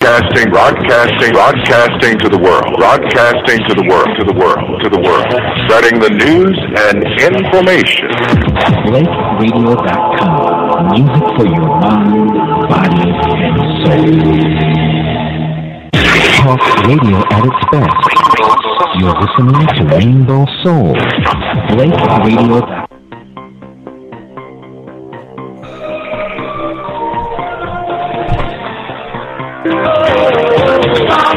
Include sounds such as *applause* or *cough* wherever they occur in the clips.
Broadcasting, broadcasting, broadcasting to the world, broadcasting to the world, to the world, to the world, spreading the news and information. BlakeRadio.com. Music for your mind, body, and soul. Talk radio at its best. You're listening to Rainbow Soul. BlakeRadio.com. Oh.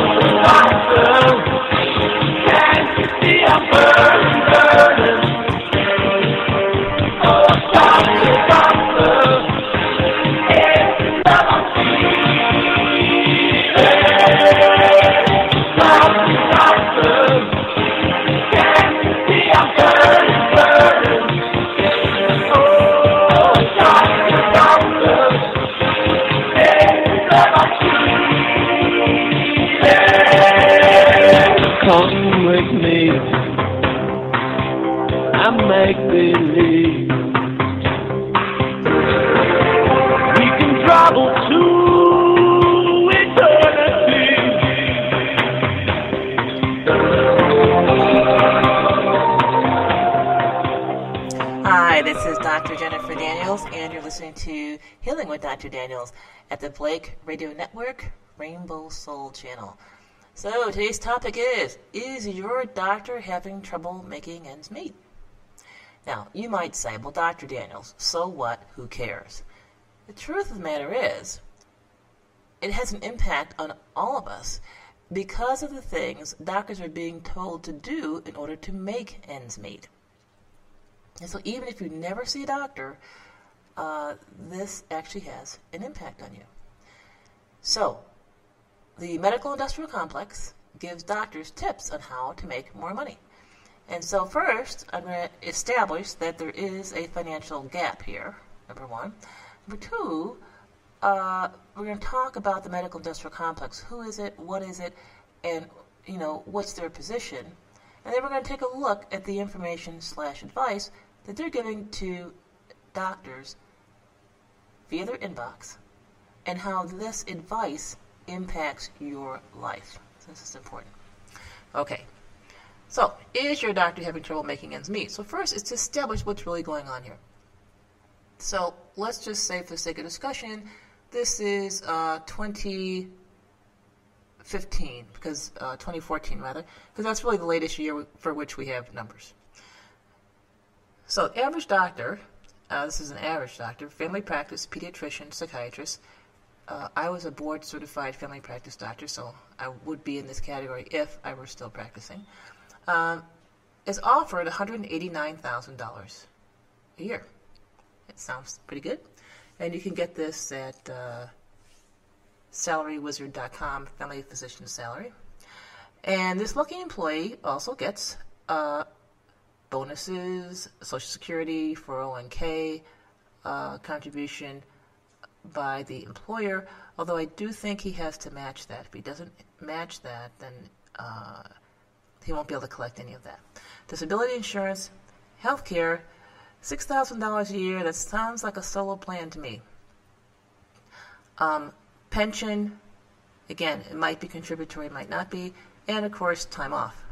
Make believe. We can travel to eternity. Hi, this is Dr. Jennifer Daniels, and you're listening to Healing with Dr. Daniels at the Blake Radio Network, Rainbow Soul Channel. So, today's topic is Is your doctor having trouble making ends meet? Now, you might say, Well, Dr. Daniels, so what? Who cares? The truth of the matter is, it has an impact on all of us because of the things doctors are being told to do in order to make ends meet. And so, even if you never see a doctor, uh, this actually has an impact on you. So, the medical industrial complex gives doctors tips on how to make more money. And so, first, I'm going to establish that there is a financial gap here, number one. Number two, uh, we're going to talk about the medical industrial complex. Who is it? What is it? And, you know, what's their position? And then we're going to take a look at the information slash advice that they're giving to doctors via their inbox and how this advice impacts your life. So this is important. Okay. So, is your doctor having trouble making ends meet? So, first is to establish what's really going on here. So, let's just say, for the sake of discussion, this is uh, 2015, because uh, 2014 rather, because that's really the latest year for which we have numbers. So, average doctor, uh, this is an average doctor, family practice, pediatrician, psychiatrist. Uh, I was a board certified family practice doctor, so I would be in this category if I were still practicing. Um, is offered $189,000 a year. It sounds pretty good. And you can get this at uh, salarywizard.com, family physician salary. And this lucky employee also gets uh, bonuses, Social Security, 401k uh, contribution by the employer, although I do think he has to match that. If he doesn't match that, then uh, he won't be able to collect any of that. Disability insurance, health care, $6,000 a year, that sounds like a solo plan to me. Um, pension, again, it might be contributory, might not be, and of course, time off.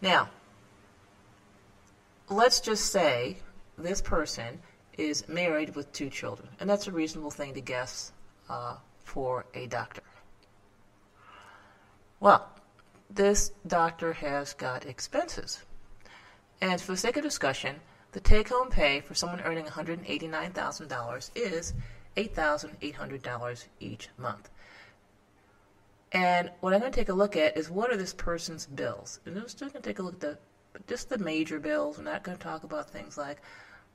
Now, let's just say this person is married with two children, and that's a reasonable thing to guess uh, for a doctor. Well, this doctor has got expenses. And for the sake of discussion, the take home pay for someone earning $189,000 is $8,800 each month. And what I'm going to take a look at is what are this person's bills. And I'm still going to take a look at the, just the major bills. We're not going to talk about things like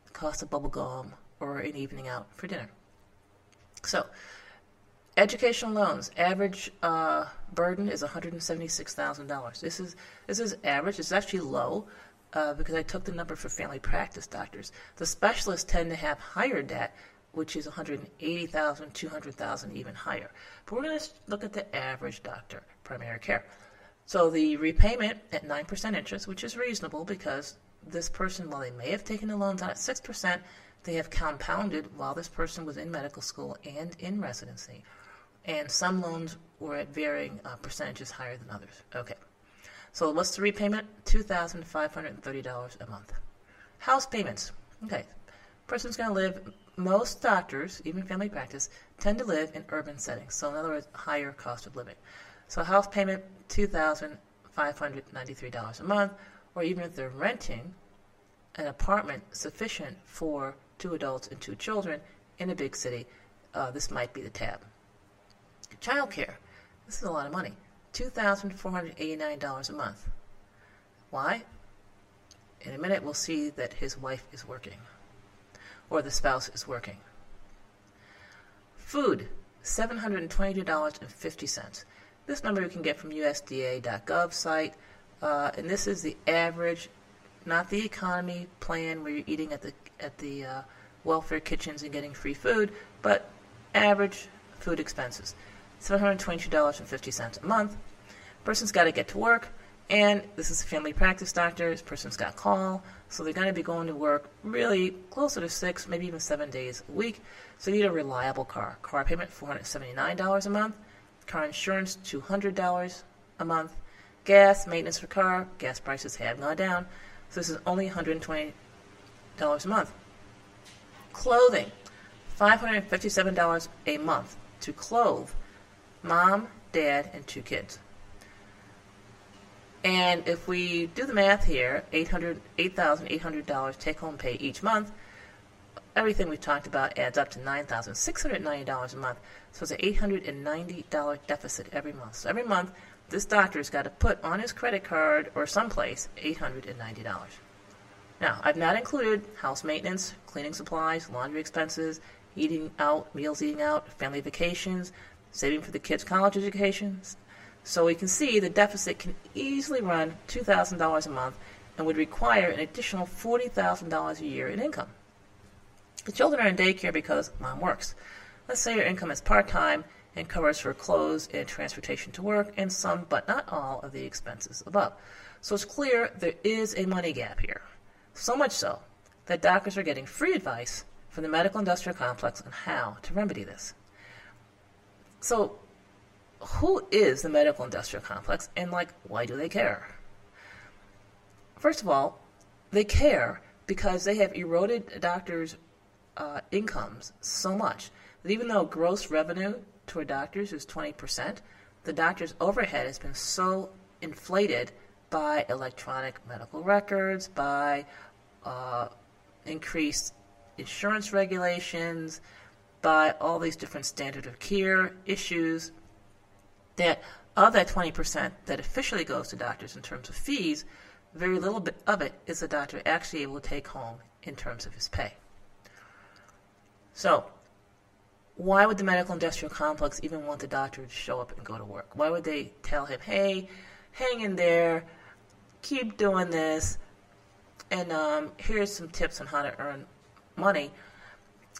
the cost of bubble gum or an evening out for dinner. So, educational loans average uh, burden is $176,000. This is this is average. It's actually low uh, because I took the number for family practice doctors. The specialists tend to have higher debt, which is 180,000, 200,000, even higher. But we're going to look at the average doctor, primary care. So the repayment at 9% interest, which is reasonable because this person, while they may have taken the loans out at 6%, they have compounded while this person was in medical school and in residency. And some loans were at varying uh, percentages higher than others. Okay. So what's the repayment? $2,530 a month. House payments. Okay. Person's going to live, most doctors, even family practice, tend to live in urban settings. So in other words, higher cost of living. So house payment, $2,593 a month, or even if they're renting an apartment sufficient for two adults and two children in a big city, uh, this might be the tab. Childcare. This is a lot of money. $2,489 a month. Why? In a minute, we'll see that his wife is working, or the spouse is working. Food, $722.50. This number you can get from USDA.gov site, uh, and this is the average, not the economy plan where you're eating at the at the uh, welfare kitchens and getting free food, but average food expenses. $722.50 a month. Person's got to get to work, and this is a family practice doctor. This person's got call, so they're going to be going to work really closer to six, maybe even seven days a week. So you need a reliable car. Car payment $479 a month. Car insurance $200 a month. Gas, maintenance for car, gas prices have gone down. So this is only $120 a month. Clothing, $557 a month to clothe mom, dad, and two kids. And if we do the math here, $800, $8,800 take home pay each month, everything we've talked about adds up to $9,690 a month. So it's an $890 deficit every month. So every month, this doctor's got to put on his credit card or someplace $890. Now, I've not included house maintenance, cleaning supplies, laundry expenses, eating out, meals eating out, family vacations, saving for the kids' college educations. So we can see the deficit can easily run $2,000 a month and would require an additional $40,000 a year in income. The children are in daycare because mom works. Let's say your income is part time and covers for clothes and transportation to work and some, but not all, of the expenses above. So it's clear there is a money gap here. So much so that doctors are getting free advice from the medical industrial complex on how to remedy this. So, who is the medical industrial complex and, like, why do they care? First of all, they care because they have eroded doctors' uh, incomes so much that even though gross revenue to doctors is 20%, the doctor's overhead has been so inflated by electronic medical records, by uh, increased insurance regulations, by all these different standard of care issues that of that 20% that officially goes to doctors in terms of fees, very little bit of it is the doctor actually able to take home in terms of his pay. So, why would the medical industrial complex even want the doctor to show up and go to work? Why would they tell him, hey, hang in there, keep doing this, and um, here's some tips on how to earn money?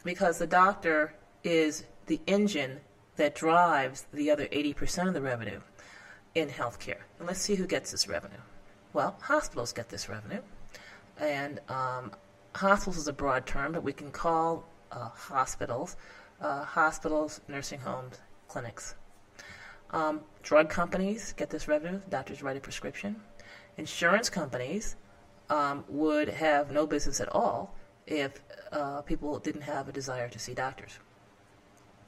Because the doctor is the engine that drives the other 80% of the revenue in healthcare. And let's see who gets this revenue. Well, hospitals get this revenue. And um, hospitals is a broad term, but we can call uh, hospitals uh, hospitals, nursing homes, clinics. Um, drug companies get this revenue. Doctors write a prescription. Insurance companies um, would have no business at all if uh, people didn't have a desire to see doctors.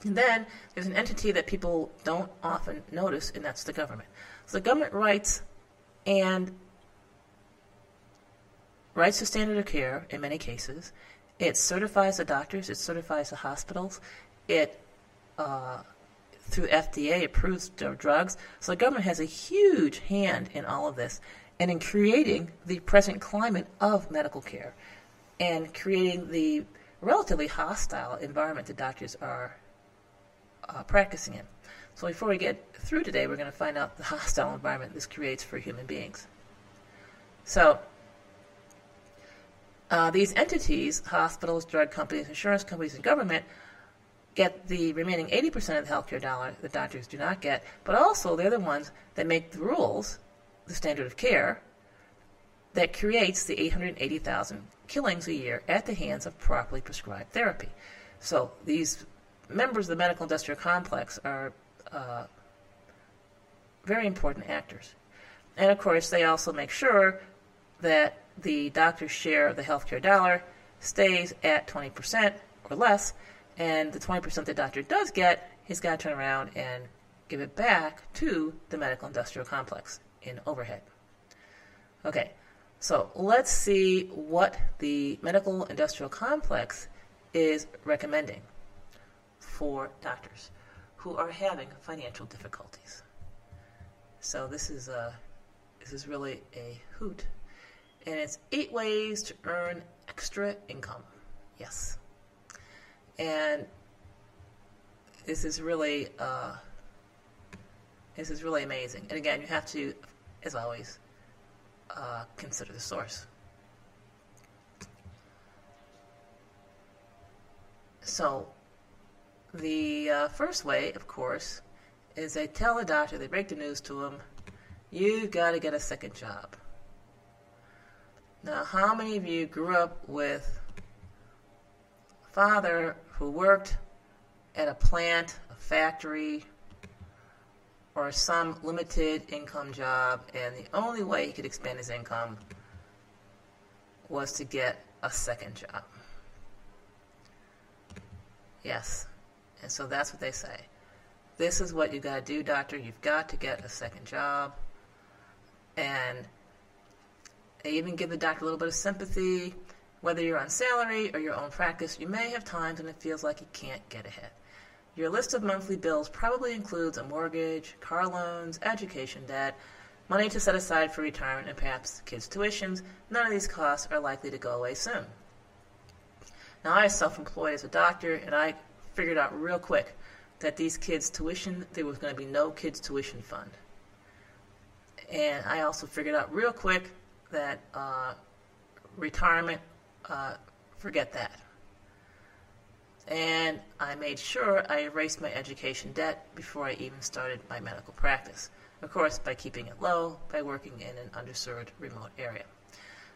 And then there's an entity that people don't often notice, and that's the government. So the government writes and writes the standard of care in many cases. It certifies the doctors, it certifies the hospitals, it uh, through FDA approves drugs. So the government has a huge hand in all of this and in creating the present climate of medical care and creating the relatively hostile environment that doctors are uh, practicing in. So before we get through today, we're going to find out the *laughs* hostile environment this creates for human beings. So uh, these entities, hospitals, drug companies, insurance companies, and government, get the remaining 80% of the healthcare dollar that doctors do not get, but also they're the ones that make the rules, the standard of care, that creates the 880,000 killings a year at the hands of properly prescribed therapy. So these members of the medical industrial complex are uh, very important actors. And of course, they also make sure that the doctor's share of the healthcare dollar stays at 20% or less, and the 20% the doctor does get, he's got to turn around and give it back to the medical industrial complex in overhead. Okay, so let's see what the medical industrial complex is recommending for doctors who are having financial difficulties. So this is a this is really a hoot, and it's eight ways to earn extra income. Yes, and this is really uh, this is really amazing. And again, you have to, as always, uh, consider the source. So, the uh, first way, of course, is they tell the doctor, they break the news to him, you've got to get a second job. Now, how many of you grew up with a father who worked at a plant, a factory, or some limited income job, and the only way he could expand his income was to get a second job? Yes. And so that's what they say. This is what you got to do, doctor. You've got to get a second job. And they even give the doctor a little bit of sympathy. Whether you're on salary or your own practice, you may have times when it feels like you can't get ahead. Your list of monthly bills probably includes a mortgage, car loans, education debt, money to set aside for retirement, and perhaps kids' tuitions. None of these costs are likely to go away soon. Now, I was self employed as a doctor, and I figured out real quick that these kids' tuition, there was going to be no kids' tuition fund. And I also figured out real quick that uh, retirement, uh, forget that. And I made sure I erased my education debt before I even started my medical practice. Of course, by keeping it low, by working in an underserved remote area.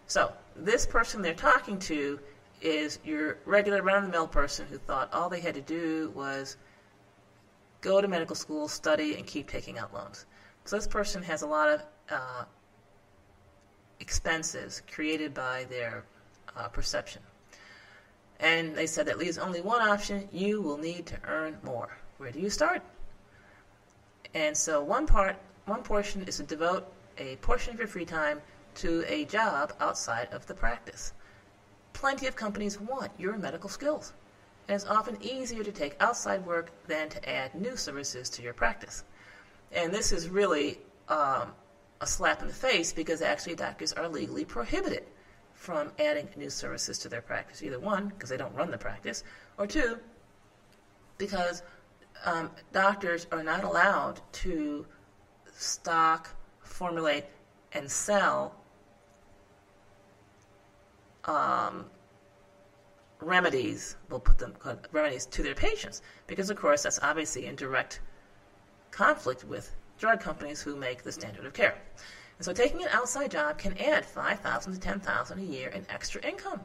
So, this person they're talking to is your regular run of the mill person who thought all they had to do was go to medical school, study, and keep taking out loans. So this person has a lot of uh, expenses created by their uh, perception. And they said that leaves only one option you will need to earn more. Where do you start? And so one part, one portion is to devote a portion of your free time to a job outside of the practice plenty of companies want your medical skills. And it's often easier to take outside work than to add new services to your practice. And this is really um, a slap in the face because actually doctors are legally prohibited from adding new services to their practice. Either one, because they don't run the practice, or two, because um, doctors are not allowed to stock, formulate, and sell um, remedies, we'll put them remedies to their patients, because of course that's obviously in direct conflict with drug companies who make the standard of care. And so taking an outside job can add 5000 to 10000 a year in extra income.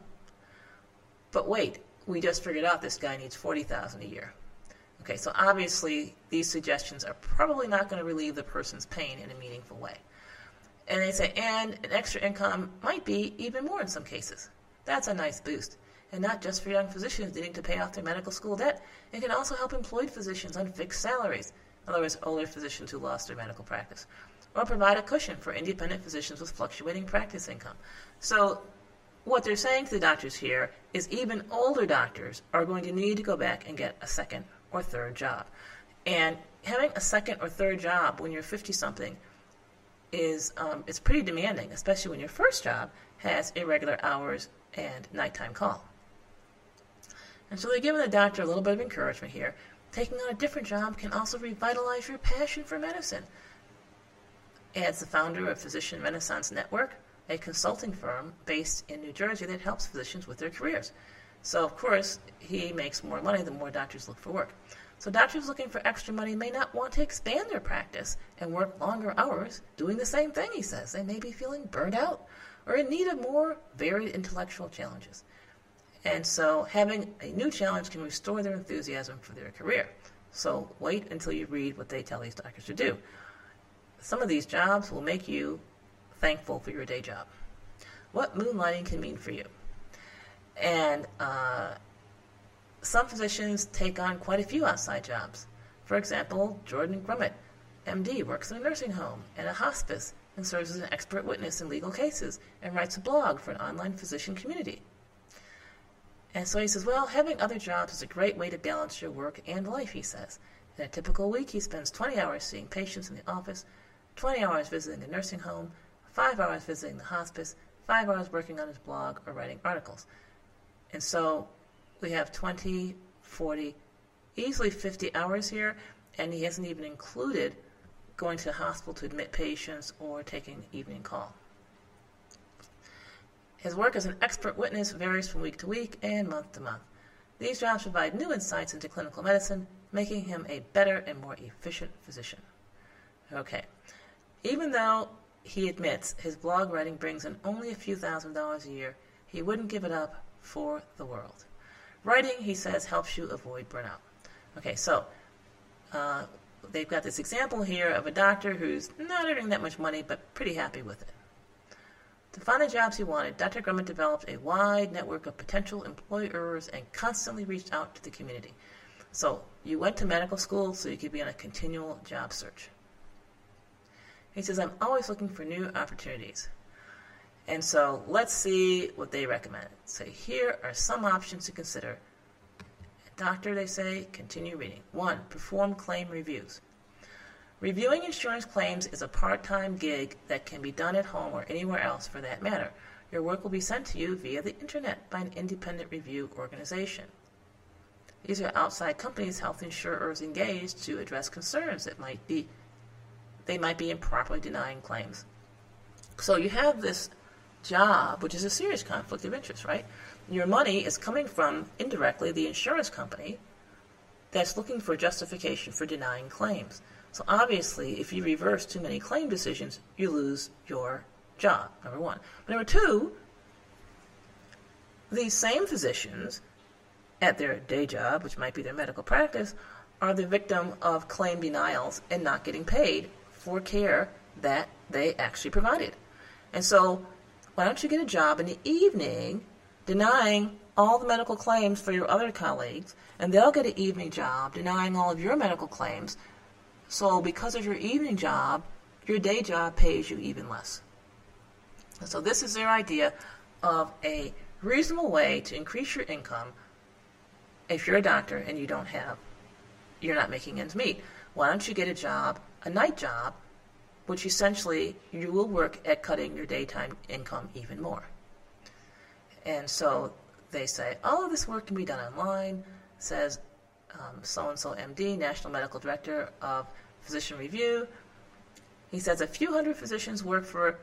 But wait, we just figured out this guy needs 40000 a year. Okay, so obviously these suggestions are probably not going to relieve the person's pain in a meaningful way. And they say, and an extra income might be even more in some cases. That's a nice boost. And not just for young physicians needing to pay off their medical school debt, it can also help employed physicians on fixed salaries, in other words, older physicians who lost their medical practice, or provide a cushion for independent physicians with fluctuating practice income. So, what they're saying to the doctors here is even older doctors are going to need to go back and get a second or third job. And having a second or third job when you're 50 something is um, it's pretty demanding, especially when your first job has irregular hours and nighttime call. And so they're giving the doctor a little bit of encouragement here. Taking on a different job can also revitalize your passion for medicine. Adds the founder of Physician Renaissance Network, a consulting firm based in New Jersey that helps physicians with their careers. So, of course, he makes more money the more doctors look for work. So doctors looking for extra money may not want to expand their practice and work longer hours doing the same thing, he says. They may be feeling burned out or in need of more varied intellectual challenges. And so having a new challenge can restore their enthusiasm for their career. So wait until you read what they tell these doctors to do. Some of these jobs will make you thankful for your day job. What moonlighting can mean for you. And uh, some physicians take on quite a few outside jobs. For example, Jordan Grumet, MD, works in a nursing home and a hospice and serves as an expert witness in legal cases and writes a blog for an online physician community. And so he says, well, having other jobs is a great way to balance your work and life, he says. In a typical week, he spends 20 hours seeing patients in the office, 20 hours visiting the nursing home, 5 hours visiting the hospice, 5 hours working on his blog or writing articles. And so we have 20, 40, easily 50 hours here, and he hasn't even included going to the hospital to admit patients or taking evening call. His work as an expert witness varies from week to week and month to month. These jobs provide new insights into clinical medicine, making him a better and more efficient physician. Okay. Even though he admits his blog writing brings in only a few thousand dollars a year, he wouldn't give it up for the world. Writing, he says, helps you avoid burnout. Okay, so uh, they've got this example here of a doctor who's not earning that much money but pretty happy with it. To find the jobs he wanted, Dr. Grumet developed a wide network of potential employers and constantly reached out to the community. So you went to medical school so you could be on a continual job search. He says, I'm always looking for new opportunities. And so let's see what they recommend. So here are some options to consider. Doctor, they say, continue reading. One, perform claim reviews. Reviewing insurance claims is a part time gig that can be done at home or anywhere else for that matter. Your work will be sent to you via the internet by an independent review organization. These are outside companies health insurers engage to address concerns that might be they might be improperly denying claims. So you have this job, which is a serious conflict of interest, right? Your money is coming from indirectly the insurance company that's looking for justification for denying claims. So obviously, if you reverse too many claim decisions, you lose your job, number one. But number two, these same physicians at their day job, which might be their medical practice, are the victim of claim denials and not getting paid for care that they actually provided. And so, why don't you get a job in the evening denying all the medical claims for your other colleagues, and they'll get an evening job denying all of your medical claims so, because of your evening job, your day job pays you even less. So, this is their idea of a reasonable way to increase your income if you're a doctor and you don't have, you're not making ends meet. Why don't you get a job, a night job, which essentially you will work at cutting your daytime income even more. And so they say, all of this work can be done online, says um, so and so MD, National Medical Director of Physician Review. He says a few hundred physicians work for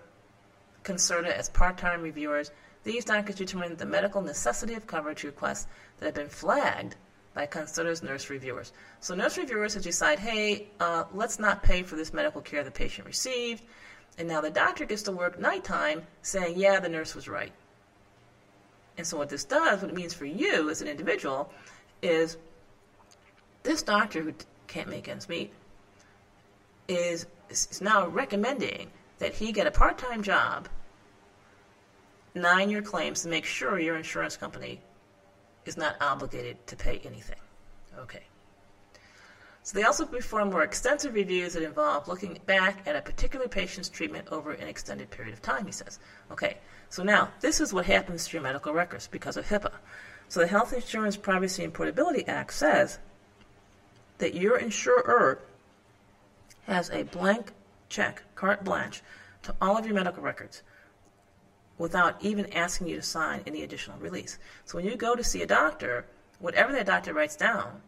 Concentra as part time reviewers. These doctors determine the medical necessity of coverage requests that have been flagged by considers nurse reviewers. So, nurse reviewers have decided, hey, uh, let's not pay for this medical care the patient received. And now the doctor gets to work nighttime saying, yeah, the nurse was right. And so, what this does, what it means for you as an individual, is this doctor who can't make ends meet is, is now recommending that he get a part time job, nine year claims to make sure your insurance company is not obligated to pay anything. Okay. So they also perform more extensive reviews that involve looking back at a particular patient's treatment over an extended period of time, he says. Okay, so now this is what happens to your medical records because of HIPAA. So the Health Insurance Privacy and Portability Act says that your insurer has a blank check, carte blanche, to all of your medical records without even asking you to sign any additional release. So when you go to see a doctor, whatever that doctor writes down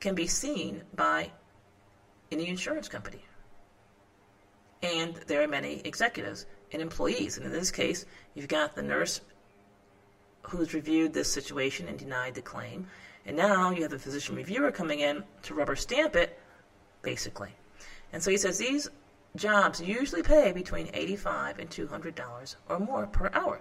can be seen by any insurance company. And there are many executives and employees. And in this case, you've got the nurse who's reviewed this situation and denied the claim. And now you have the physician reviewer coming in to rubber stamp it, basically. And so he says these jobs usually pay between 85 and $200 or more per hour.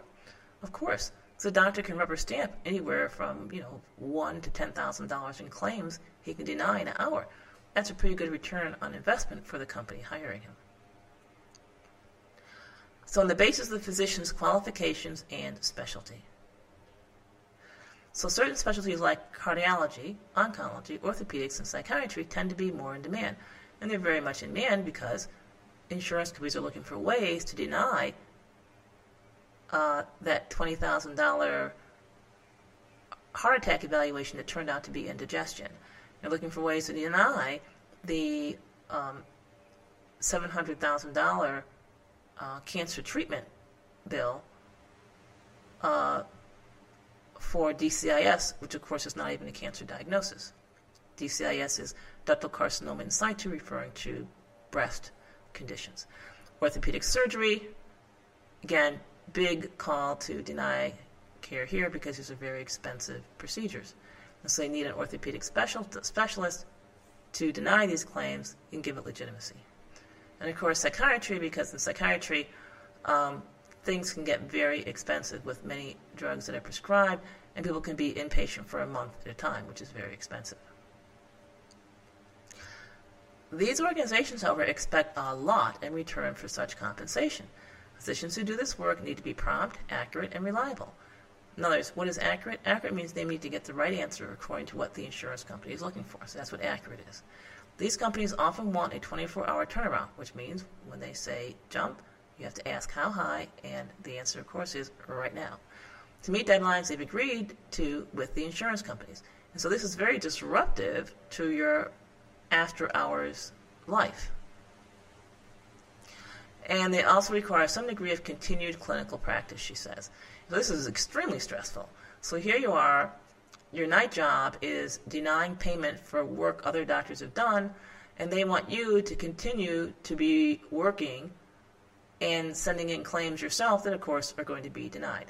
Of course, the doctor can rubber stamp anywhere from, you know, one to ten thousand dollars in claims he can deny in an hour. That's a pretty good return on investment for the company hiring him. So on the basis of the physician's qualifications and specialty. So certain specialties like cardiology, oncology, orthopedics, and psychiatry tend to be more in demand. And they're very much in demand because insurance companies are looking for ways to deny uh, that $20,000 heart attack evaluation that turned out to be indigestion. They're looking for ways to deny the um, $700,000 uh, cancer treatment bill uh, for DCIS, which of course is not even a cancer diagnosis. DCIS is ductal carcinoma in situ, referring to breast conditions. Orthopedic surgery, again, big call to deny care here because these are very expensive procedures. And so they need an orthopedic special, specialist to deny these claims and give it legitimacy. And of course, psychiatry, because in psychiatry, um, things can get very expensive with many drugs that are prescribed, and people can be inpatient for a month at a time, which is very expensive. These organizations, however, expect a lot in return for such compensation. Physicians who do this work need to be prompt, accurate, and reliable. In other words, what is accurate? Accurate means they need to get the right answer according to what the insurance company is looking for. So that's what accurate is. These companies often want a 24 hour turnaround, which means when they say jump, you have to ask how high, and the answer, of course, is right now. To meet deadlines they've agreed to with the insurance companies. And so this is very disruptive to your after hours life. And they also require some degree of continued clinical practice, she says. So this is extremely stressful. So here you are, your night job is denying payment for work other doctors have done, and they want you to continue to be working and sending in claims yourself that, of course, are going to be denied.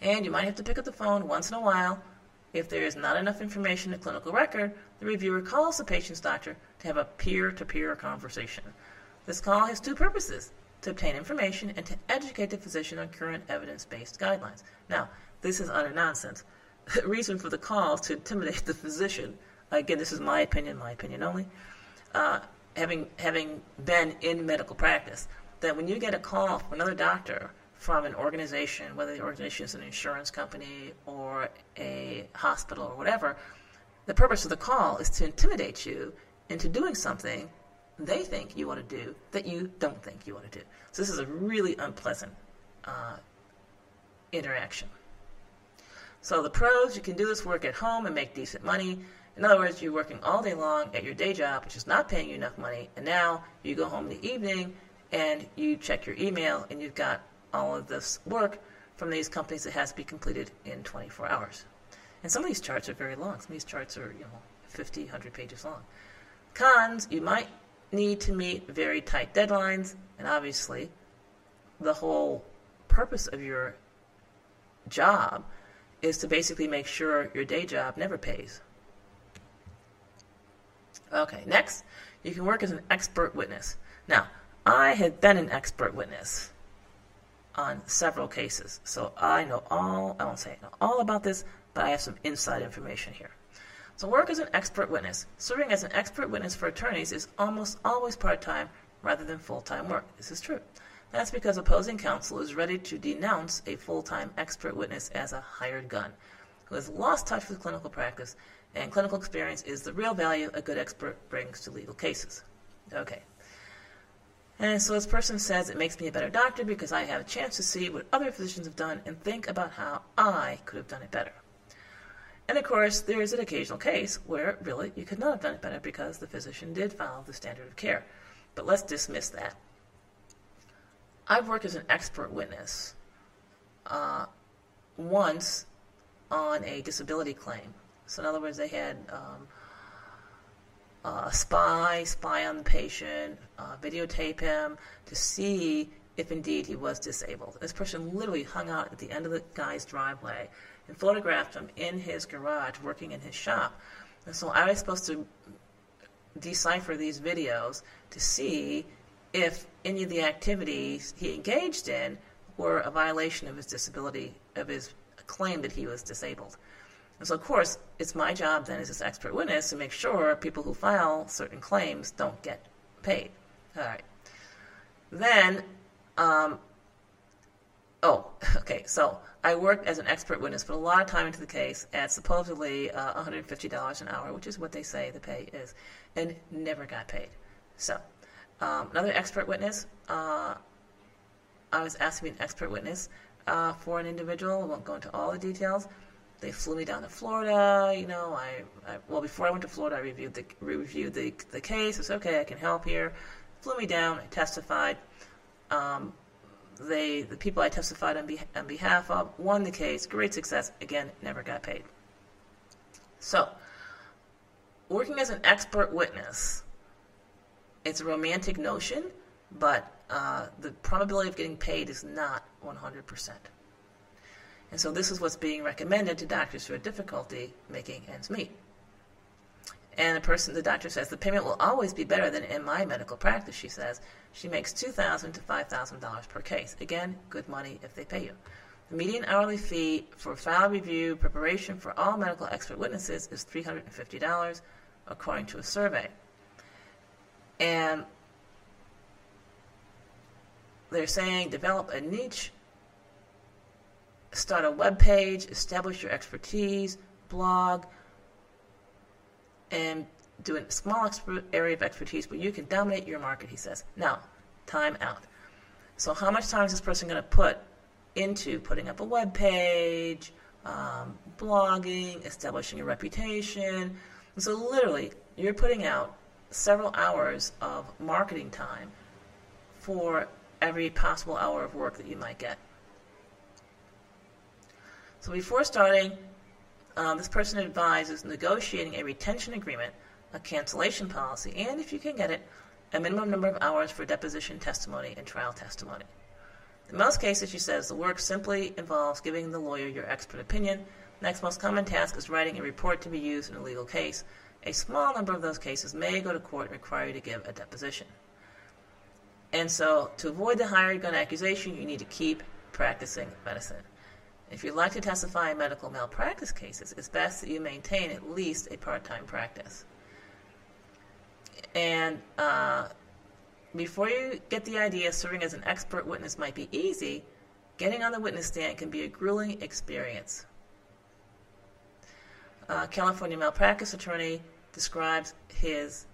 And you might have to pick up the phone once in a while. If there is not enough information in the clinical record, the reviewer calls the patient's doctor to have a peer to peer conversation. This call has two purposes to obtain information and to educate the physician on current evidence based guidelines. Now, this is utter nonsense. The reason for the call is to intimidate the physician. Again, this is my opinion, my opinion only. Uh, having having been in medical practice, that when you get a call from another doctor from an organization, whether the organization is an insurance company or a hospital or whatever, the purpose of the call is to intimidate you into doing something they think you want to do that you don't think you want to do. So this is a really unpleasant uh, interaction. So the pros, you can do this work at home and make decent money. In other words, you're working all day long at your day job, which is not paying you enough money, and now you go home in the evening and you check your email and you've got all of this work from these companies that has to be completed in 24 hours. And some of these charts are very long. Some of these charts are, you know, 50, 100 pages long. Cons, you might need to meet very tight deadlines, and obviously, the whole purpose of your job is to basically make sure your day job never pays. Okay, next, you can work as an expert witness. Now, I had been an expert witness on several cases, so I know all, I won't say I know all about this, but I have some inside information here. So, work as an expert witness. Serving as an expert witness for attorneys is almost always part time rather than full time work. This is true. That's because opposing counsel is ready to denounce a full time expert witness as a hired gun who has lost touch with clinical practice, and clinical experience is the real value a good expert brings to legal cases. Okay. And so this person says, It makes me a better doctor because I have a chance to see what other physicians have done and think about how I could have done it better. And of course, there is an occasional case where really you could not have done it better because the physician did follow the standard of care. But let's dismiss that. I've worked as an expert witness uh, once on a disability claim. So, in other words, they had um, a spy spy on the patient, uh, videotape him to see if indeed he was disabled. This person literally hung out at the end of the guy's driveway and photographed him in his garage working in his shop. And so I was supposed to decipher these videos to see if any of the activities he engaged in were a violation of his disability, of his claim that he was disabled. And so, of course, it's my job then as this expert witness to make sure people who file certain claims don't get paid. All right. Then, um, oh, *laughs* okay, so I worked as an expert witness, put a lot of time into the case at supposedly uh, $150 an hour, which is what they say the pay is, and never got paid. So, um, another expert witness, uh, I was asked to be an expert witness uh, for an individual. I won't go into all the details. They flew me down to Florida. You know, I, I well before I went to Florida, I reviewed the reviewed the the case. It's okay, I can help here. Flew me down. I testified. Um, they the people I testified on, be, on behalf of won the case. Great success. Again, never got paid. So, working as an expert witness, it's a romantic notion, but uh, the probability of getting paid is not 100%. And so this is what's being recommended to doctors who have difficulty making ends meet. And the person, the doctor says, the payment will always be better than in my medical practice, she says. She makes $2,000 to $5,000 per case. Again, good money if they pay you. The median hourly fee for file review preparation for all medical expert witnesses is $350, according to a survey. And they're saying develop a niche, start a web page, establish your expertise, blog, and do a small area of expertise where you can dominate your market, he says. Now, time out. So, how much time is this person going to put into putting up a web page, um, blogging, establishing a reputation? And so, literally, you're putting out several hours of marketing time for every possible hour of work that you might get. So before starting, um, this person advises negotiating a retention agreement, a cancellation policy, and if you can get it, a minimum number of hours for deposition testimony and trial testimony. In most cases, she says, the work simply involves giving the lawyer your expert opinion. Next most common task is writing a report to be used in a legal case. A small number of those cases may go to court and require you to give a deposition. And so, to avoid the hired gun accusation, you need to keep practicing medicine. If you'd like to testify in medical malpractice cases, it's best that you maintain at least a part time practice. And uh, before you get the idea serving as an expert witness might be easy, getting on the witness stand can be a grueling experience. Uh, California malpractice attorney describes his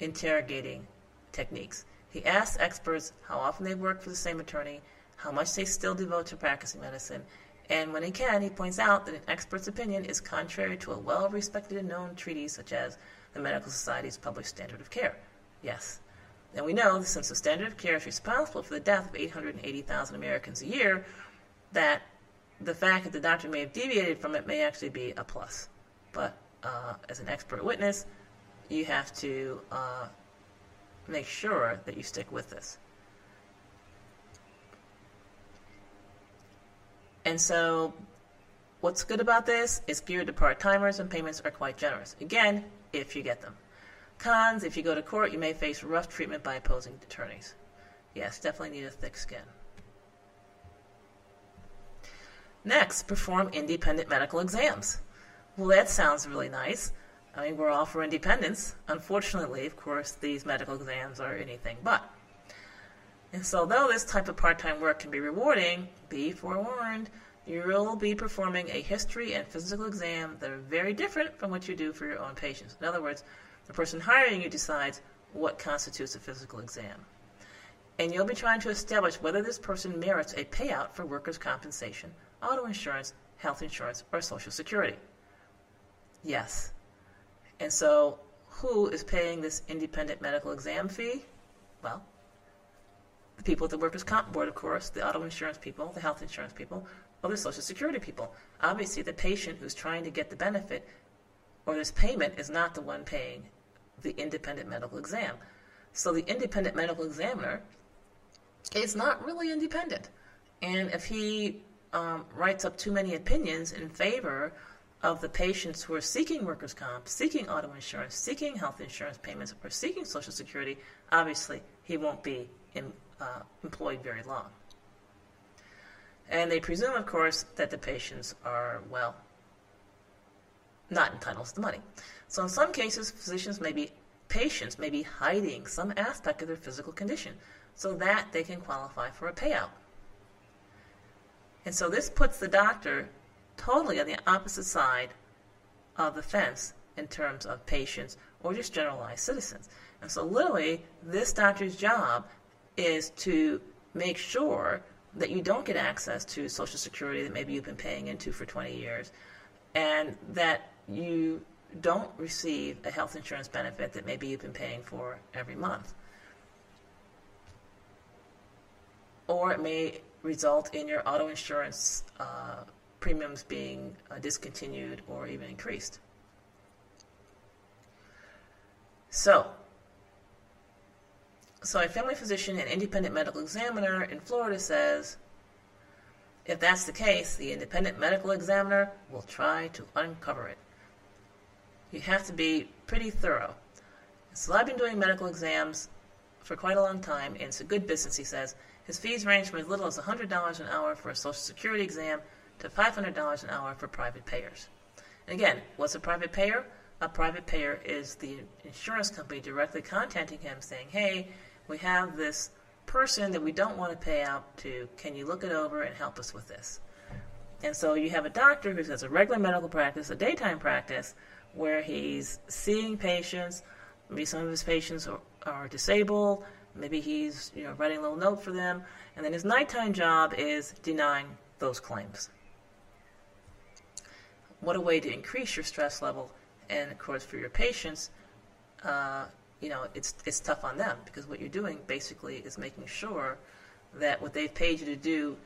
interrogating techniques. He asks experts how often they've worked for the same attorney, how much they still devote to practicing medicine, and when he can, he points out that an expert's opinion is contrary to a well respected and known treatise such as the Medical Society's published standard of care. Yes. And we know since the standard of care is responsible for the death of 880,000 Americans a year, that the fact that the doctor may have deviated from it may actually be a plus. But uh, as an expert witness, you have to uh, make sure that you stick with this. And so, what's good about this is geared to part timers and payments are quite generous. Again, if you get them. Cons, if you go to court, you may face rough treatment by opposing attorneys. Yes, definitely need a thick skin. Next, perform independent medical exams. Well, that sounds really nice. I mean, we're all for independence. Unfortunately, of course, these medical exams are anything but. And so, though this type of part time work can be rewarding, be forewarned, you will be performing a history and physical exam that are very different from what you do for your own patients. In other words, the person hiring you decides what constitutes a physical exam. And you'll be trying to establish whether this person merits a payout for workers' compensation, auto insurance, health insurance, or Social Security. Yes, and so, who is paying this independent medical exam fee? Well, the people at the Workers' Comp Board, of course, the auto insurance people, the health insurance people, or the Social Security people. Obviously, the patient who's trying to get the benefit or this payment is not the one paying the independent medical exam. So the independent medical examiner is not really independent. And if he um, writes up too many opinions in favor of the patients who are seeking workers' comp, seeking auto insurance, seeking health insurance payments, or seeking Social Security, obviously he won't be in, uh, employed very long. And they presume, of course, that the patients are, well, not entitled to the money. So in some cases, physicians may be, patients may be hiding some aspect of their physical condition so that they can qualify for a payout. And so this puts the doctor totally on the opposite side of the fence in terms of patients or just generalized citizens. And so literally, this doctor's job is to make sure that you don't get access to Social Security that maybe you've been paying into for 20 years, and that you don't receive a health insurance benefit that maybe you've been paying for every month. Or it may result in your auto insurance uh, premiums being uh, discontinued or even increased. So, so a family physician and independent medical examiner in Florida says, if that's the case, the independent medical examiner will try to uncover it. You have to be pretty thorough. So I've been doing medical exams for quite a long time, and it's a good business, he says. His fees range from as little as $100 an hour for a Social Security exam to $500 an hour for private payers. And again, what's a private payer? A private payer is the insurance company directly contacting him saying, hey, we have this person that we don't want to pay out to. Can you look it over and help us with this? And so you have a doctor who has a regular medical practice, a daytime practice, where he's seeing patients. Maybe some of his patients are, are disabled. Maybe he's you know writing a little note for them, and then his nighttime job is denying those claims. What a way to increase your stress level, and of course for your patients, uh, you know it's it's tough on them because what you're doing basically is making sure that what they've paid you to do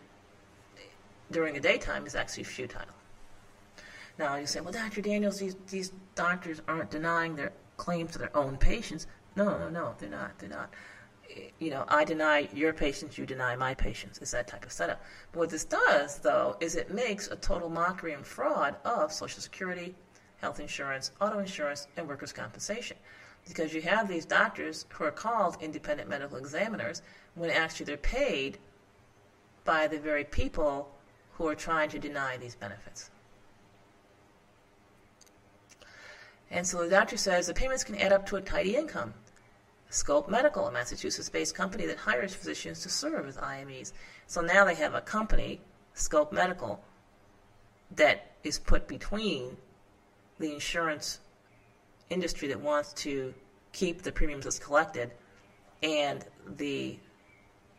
during the daytime is actually futile. Now you say, well, Dr. Daniels, these these doctors aren't denying their claims to their own patients. No, no, no, they're not. They're not you know, I deny your patients, you deny my patients. It's that type of setup. But what this does, though, is it makes a total mockery and fraud of Social Security, health insurance, auto insurance, and workers' compensation. Because you have these doctors who are called independent medical examiners when actually they're paid by the very people who are trying to deny these benefits. And so the doctor says the payments can add up to a tidy income. Scope Medical, a Massachusetts based company that hires physicians to serve as IMEs. So now they have a company, Scope Medical, that is put between the insurance industry that wants to keep the premiums as collected and the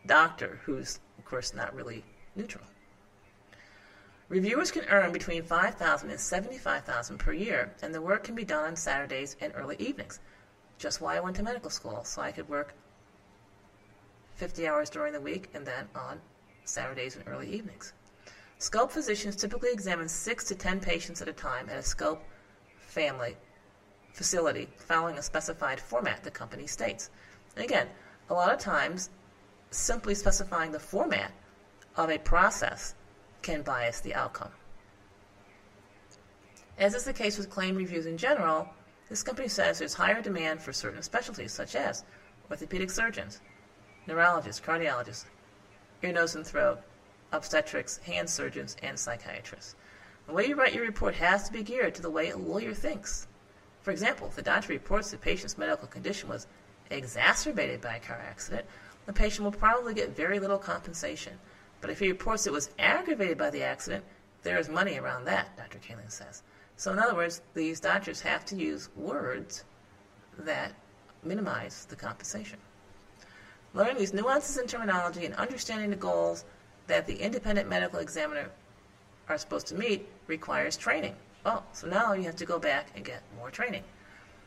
doctor, who's, of course, not really neutral. Reviewers can earn between $5,000 and $75,000 per year, and the work can be done on Saturdays and early evenings just why I went to medical school, so I could work 50 hours during the week and then on Saturdays and early evenings. Scope physicians typically examine 6 to 10 patients at a time at a Scope family facility following a specified format the company states. And again, a lot of times, simply specifying the format of a process can bias the outcome. As is the case with claim reviews in general, this company says there's higher demand for certain specialties, such as orthopedic surgeons, neurologists, cardiologists, ear, nose, and throat, obstetrics, hand surgeons, and psychiatrists. The way you write your report has to be geared to the way a lawyer thinks. For example, if the doctor reports the patient's medical condition was exacerbated by a car accident, the patient will probably get very little compensation. But if he reports it was aggravated by the accident, there is money around that, Dr. Kaelin says. So in other words, these doctors have to use words that minimize the compensation. Learning these nuances in terminology and understanding the goals that the independent medical examiner are supposed to meet requires training. Oh, so now you have to go back and get more training.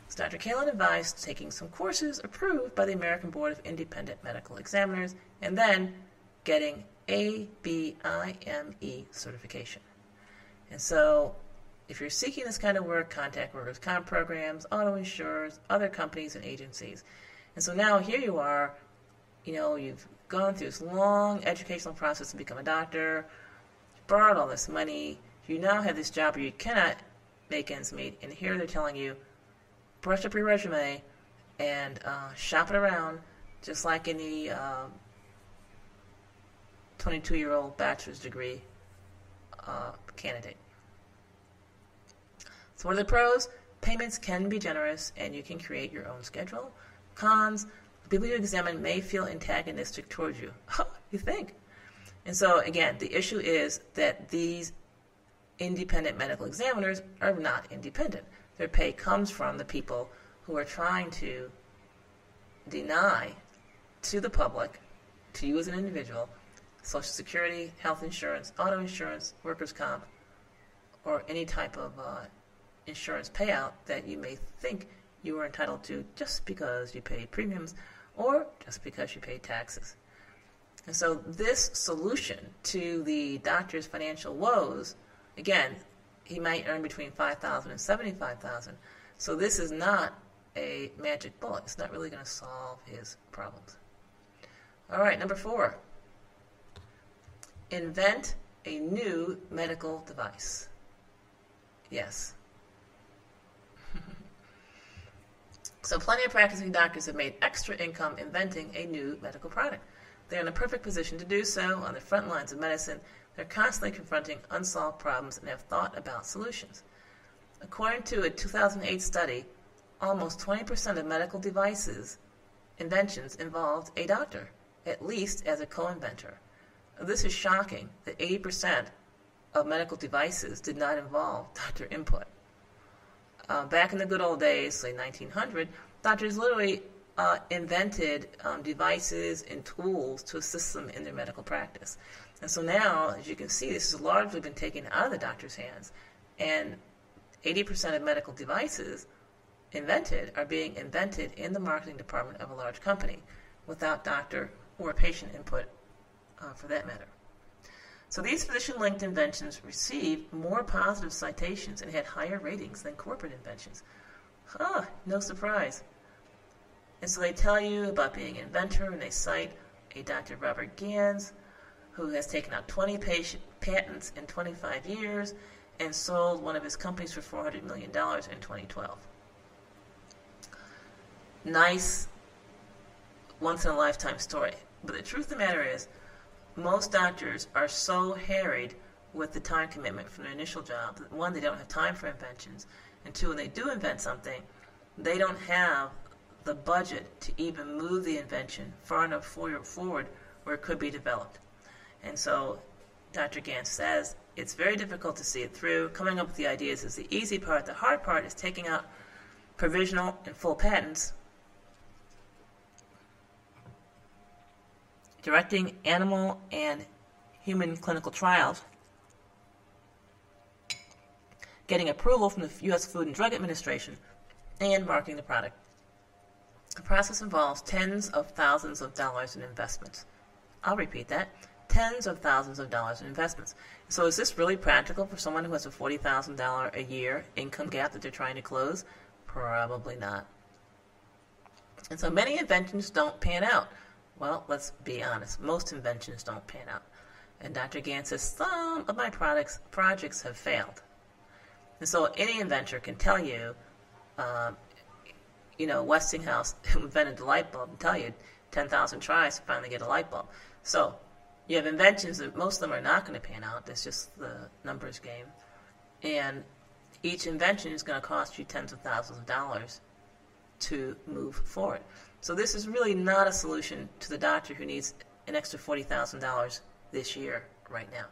So Dr. Kaelin advised taking some courses approved by the American Board of Independent Medical Examiners and then getting ABIME certification. And so if you're seeking this kind of work, contact workers' comp programs, auto insurers, other companies and agencies. And so now here you are, you know, you've gone through this long educational process to become a doctor, borrowed all this money, you now have this job where you cannot make ends meet, and here they're telling you, brush up your resume and uh, shop it around, just like any uh, 22 year old bachelor's degree uh, candidate. So, what are the pros? Payments can be generous and you can create your own schedule. Cons, the people you examine may feel antagonistic towards you. *laughs* you think? And so, again, the issue is that these independent medical examiners are not independent. Their pay comes from the people who are trying to deny to the public, to you as an individual, Social Security, health insurance, auto insurance, workers' comp, or any type of uh, insurance payout that you may think you are entitled to just because you paid premiums or just because you paid taxes. And so, this solution to the doctor's financial woes, again, he might earn between 5000 and 75000 So, this is not a magic bullet. It's not really going to solve his problems. All right, number four invent a new medical device. Yes. *laughs* so, plenty of practicing doctors have made extra income inventing a new medical product. They're in a perfect position to do so on the front lines of medicine. They're constantly confronting unsolved problems and have thought about solutions. According to a 2008 study, almost 20% of medical devices inventions involved a doctor, at least as a co inventor. This is shocking that 80% of medical devices did not involve *laughs* doctor input. Uh, back in the good old days, say 1900, doctors literally uh, invented um, devices and tools to assist them in their medical practice. And so now, as you can see, this has largely been taken out of the doctor's hands, and 80% of medical devices invented are being invented in the marketing department of a large company without doctor or patient input uh, for that matter. So these physician-linked inventions received more positive citations and had higher ratings than corporate inventions. Huh, no surprise. And so they tell you about being an inventor, and they cite a Dr. Robert Ganz, who has taken out 20 patient patents in 25 years and sold one of his companies for $400 million in 2012. Nice, once in a lifetime story. But the truth of the matter is, most doctors are so harried with the time commitment from their initial job that one, they don't have time for inventions, and two, when they do invent something, they don't have the budget to even move the invention far enough forward where it could be developed. And so Dr. Ganz says it's very difficult to see it through. Coming up with the ideas is the easy part. The hard part is taking out provisional and full patents directing animal and human clinical trials, getting approval from the U.S. Food and Drug Administration, and marketing the product. The process involves tens of thousands of dollars in investments. I'll repeat that tens of thousands of dollars in investments. So, is this really practical for someone who has a $40,000 a year income gap that they're trying to close? Probably not. And so, many inventions don't pan out. Well, let's be honest. Most inventions don't pan out. And Dr. Ganz says some of my products projects have failed. And so any inventor can tell you, um, you know, Westinghouse *laughs* invented the light bulb and tell you 10,000 tries to finally get a light bulb. So you have inventions that most of them are not going to pan out. It's just the numbers game. And each invention is going to cost you tens of thousands of dollars to move forward. So this is really not a solution to the doctor who needs an extra $40,000 this year right now.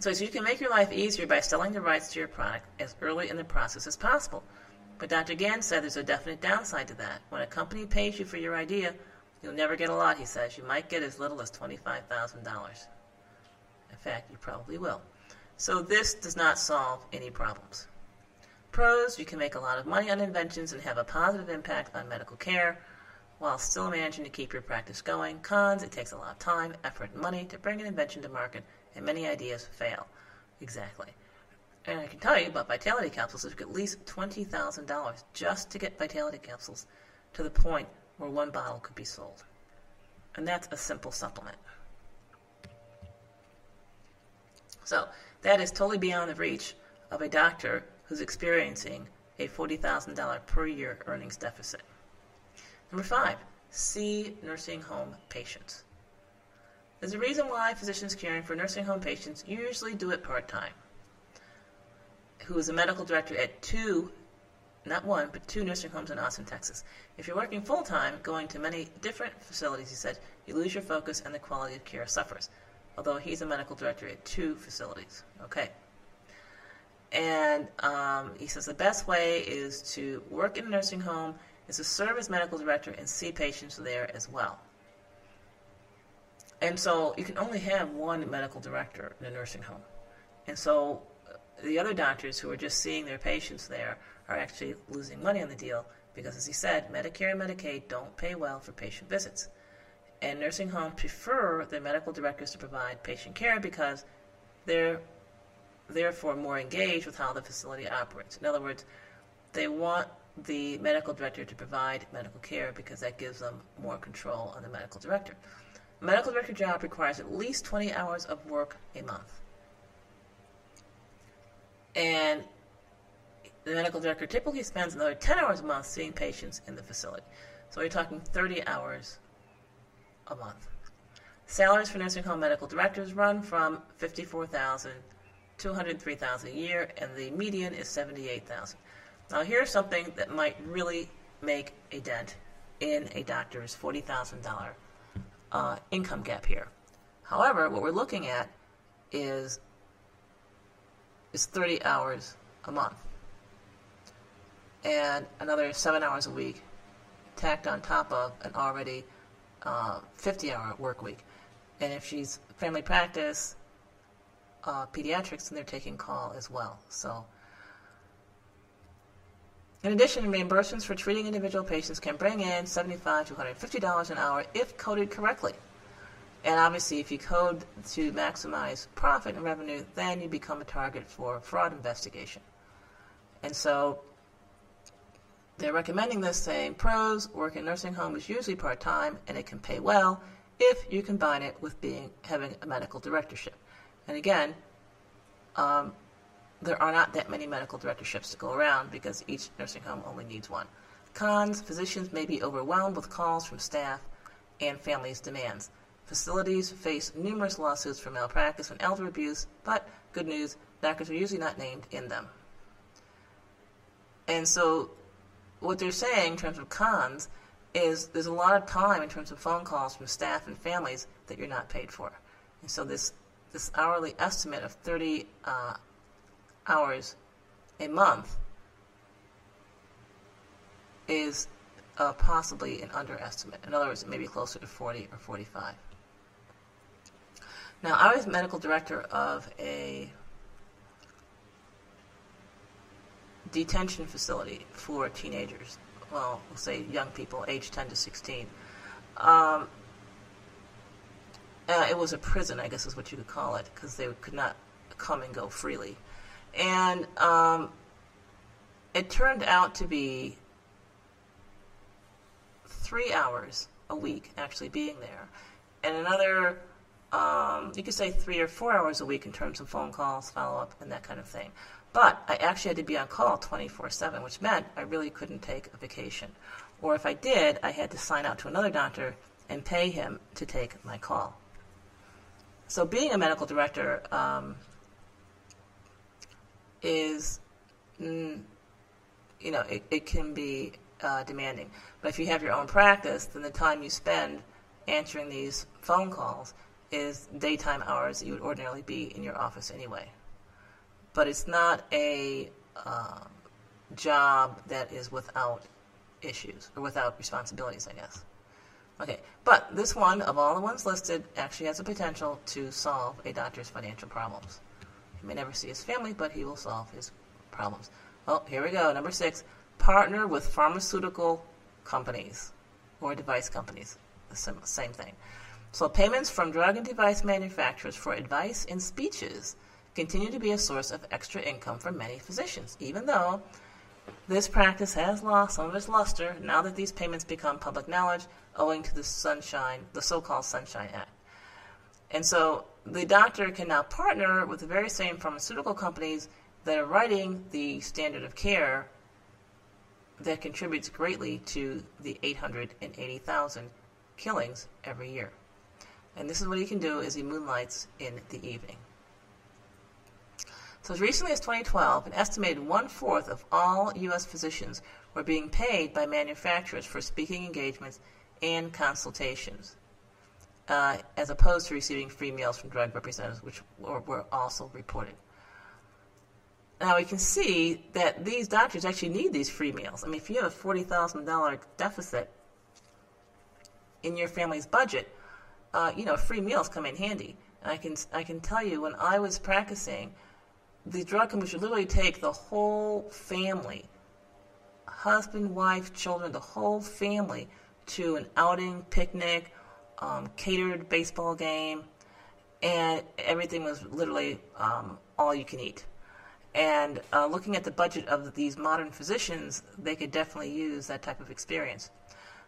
So, so you can make your life easier by selling the rights to your product as early in the process as possible. But Dr. Ganz said there's a definite downside to that. When a company pays you for your idea, you'll never get a lot, he says. You might get as little as $25,000. In fact, you probably will. So this does not solve any problems. Pros, you can make a lot of money on inventions and have a positive impact on medical care while still managing to keep your practice going. Cons, it takes a lot of time, effort, and money to bring an invention to market, and many ideas fail. Exactly. And I can tell you about vitality capsules, it took at least $20,000 just to get vitality capsules to the point where one bottle could be sold. And that's a simple supplement. So, that is totally beyond the reach of a doctor who's experiencing a $40,000 per year earnings deficit. Number five, see nursing home patients. There's a reason why physicians caring for nursing home patients usually do it part time. Who is a medical director at two, not one, but two nursing homes in Austin, Texas. If you're working full time, going to many different facilities, he said, you lose your focus and the quality of care suffers. Although he's a medical director at two facilities. Okay. And um, he says the best way is to work in a nursing home, is to serve as medical director and see patients there as well. And so you can only have one medical director in a nursing home. And so uh, the other doctors who are just seeing their patients there are actually losing money on the deal because, as he said, Medicare and Medicaid don't pay well for patient visits. And nursing homes prefer their medical directors to provide patient care because they're therefore more engaged with how the facility operates. In other words, they want the medical director to provide medical care because that gives them more control on the medical director. A medical director job requires at least 20 hours of work a month. And the medical director typically spends another 10 hours a month seeing patients in the facility. So you're talking 30 hours a month. Salaries for nursing home medical directors run from 54,000 to 103,000 a year, and the median is 78,000. Now here's something that might really make a dent in a doctor's $40,000 uh, income gap here. However, what we're looking at is is 30 hours a month and another seven hours a week tacked on top of an already uh, 50 hour work week. And if she's family practice, uh, pediatrics, then they're taking call as well. So, in addition, reimbursements for treating individual patients can bring in 75 to $150 an hour if coded correctly. And obviously, if you code to maximize profit and revenue, then you become a target for fraud investigation. And so, they're recommending this saying pros work in nursing home is usually part time and it can pay well if you combine it with being having a medical directorship. And again, um, there are not that many medical directorships to go around because each nursing home only needs one. Cons physicians may be overwhelmed with calls from staff and families' demands. Facilities face numerous lawsuits for malpractice and elder abuse, but good news, doctors are usually not named in them. And so what they're saying in terms of cons is there's a lot of time in terms of phone calls from staff and families that you're not paid for. And so this this hourly estimate of 30 uh, hours a month is uh, possibly an underestimate. In other words, it may be closer to 40 or 45. Now, I was medical director of a detention facility for teenagers. Well, we'll say young people, age 10 to 16. Um, uh, it was a prison, I guess is what you could call it, because they could not come and go freely. And um, it turned out to be three hours a week actually being there, and another, um, you could say three or four hours a week in terms of phone calls, follow up, and that kind of thing. But I actually had to be on call 24 7, which meant I really couldn't take a vacation. Or if I did, I had to sign out to another doctor and pay him to take my call. So being a medical director um, is, mm, you know, it, it can be uh, demanding. But if you have your own practice, then the time you spend answering these phone calls is daytime hours that you would ordinarily be in your office anyway but it's not a uh, job that is without issues or without responsibilities, I guess. Okay, but this one, of all the ones listed, actually has the potential to solve a doctor's financial problems. He may never see his family, but he will solve his problems. Well, here we go. Number six partner with pharmaceutical companies or device companies. The same thing. So, payments from drug and device manufacturers for advice and speeches continue to be a source of extra income for many physicians, even though this practice has lost some of its luster now that these payments become public knowledge owing to the Sunshine, the so-called Sunshine Act. And so the doctor can now partner with the very same pharmaceutical companies that are writing the standard of care that contributes greatly to the 880,000 killings every year. And this is what he can do is he moonlights in the evening. So as recently as 2012, an estimated one-fourth of all U.S. physicians were being paid by manufacturers for speaking engagements and consultations, uh, as opposed to receiving free meals from drug representatives, which were, were also reported. Now we can see that these doctors actually need these free meals. I mean, if you have a $40,000 deficit in your family's budget, uh, you know, free meals come in handy. And I can, I can tell you, when I was practicing, the drug would literally take the whole family, husband, wife, children, the whole family, to an outing, picnic, um, catered baseball game, and everything was literally um, all you can eat. And uh, looking at the budget of these modern physicians, they could definitely use that type of experience.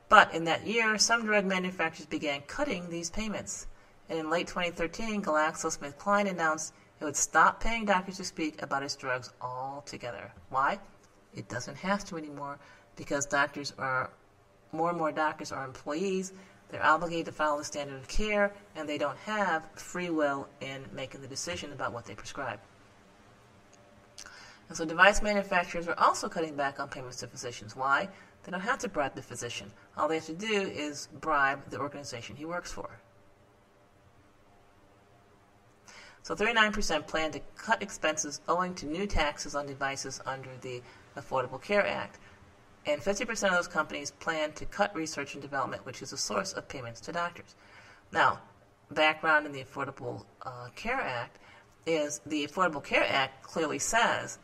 But in that year, some drug manufacturers began cutting these payments. And in late 2013, GlaxoSmithKline announced it would stop paying doctors to speak about its drugs altogether. Why? It doesn't have to anymore because doctors are, more and more doctors are employees. They're obligated to follow the standard of care, and they don't have free will in making the decision about what they prescribe. And so device manufacturers are also cutting back on payments to physicians. Why? They don't have to bribe the physician. All they have to do is bribe the organization he works for. So 39% plan to cut expenses owing to new taxes on devices under the Affordable Care Act. And 50% of those companies plan to cut research and development, which is a source of payments to doctors. Now, background in the Affordable uh, Care Act is the Affordable Care Act clearly says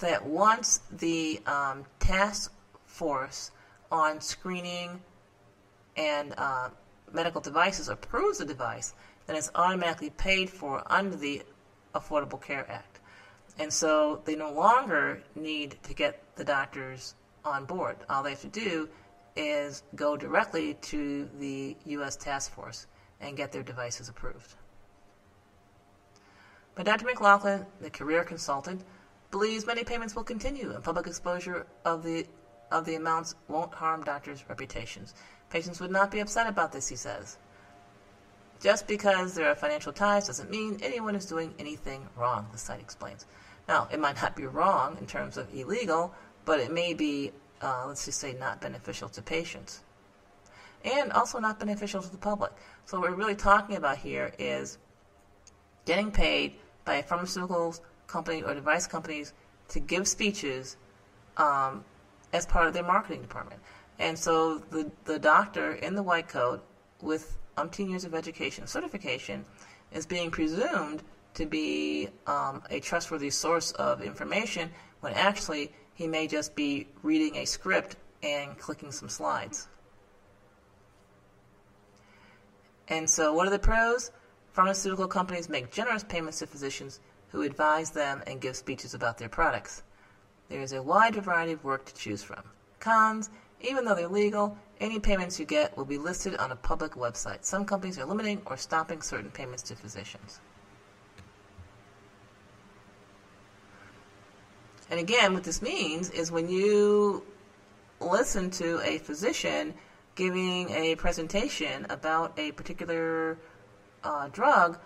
that once the um, task force on screening and uh, medical devices approves a device, then it's automatically paid for under the Affordable Care Act. And so they no longer need to get the doctors on board. All they have to do is go directly to the U.S. task force and get their devices approved. But Dr. McLaughlin, the career consultant, believes many payments will continue and public exposure of the of the amounts won't harm doctors' reputations. Patients would not be upset about this, he says. Just because there are financial ties doesn't mean anyone is doing anything wrong, the site explains. Now, it might not be wrong in terms of illegal, but it may be, uh, let's just say, not beneficial to patients. And also not beneficial to the public. So, what we're really talking about here is getting paid by a pharmaceuticals company or device companies to give speeches um, as part of their marketing department. And so the, the doctor in the white coat with umpteen years of education certification is being presumed to be um, a trustworthy source of information when actually he may just be reading a script and clicking some slides. And so, what are the pros? Pharmaceutical companies make generous payments to physicians who advise them and give speeches about their products. There is a wide variety of work to choose from. Cons, even though they're legal, any payments you get will be listed on a public website. Some companies are limiting or stopping certain payments to physicians. And again, what this means is when you listen to a physician giving a presentation about a particular uh, drug,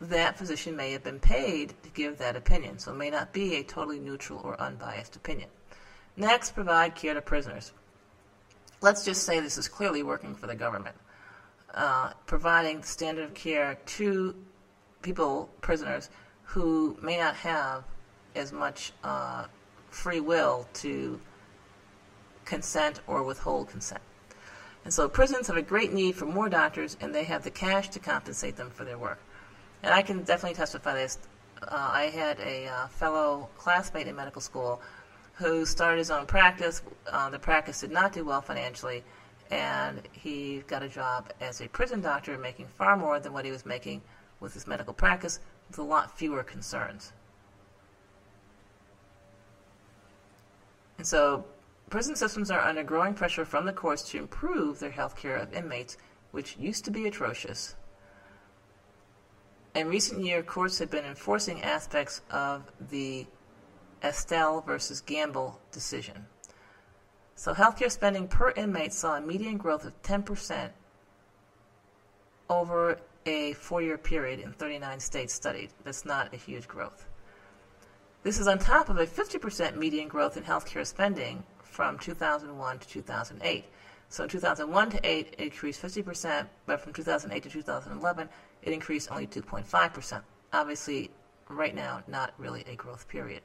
that physician may have been paid to give that opinion, so it may not be a totally neutral or unbiased opinion. Next, provide care to prisoners. Let's just say this is clearly working for the government, uh, providing standard of care to people, prisoners, who may not have as much uh, free will to consent or withhold consent. And so prisons have a great need for more doctors, and they have the cash to compensate them for their work. And I can definitely testify this. Uh, I had a uh, fellow classmate in medical school who started his own practice. Uh, the practice did not do well financially, and he got a job as a prison doctor, making far more than what he was making with his medical practice, with a lot fewer concerns. And so, prison systems are under growing pressure from the courts to improve their health care of inmates, which used to be atrocious. In recent years, courts have been enforcing aspects of the Estelle versus Gamble decision. So healthcare spending per inmate saw a median growth of 10% over a four year period in 39 states studied. That's not a huge growth. This is on top of a 50% median growth in healthcare spending from 2001 to 2008. So in 2001 to 8, it increased 50%, but from 2008 to 2011, it increased only 2.5%. Obviously, right now, not really a growth period.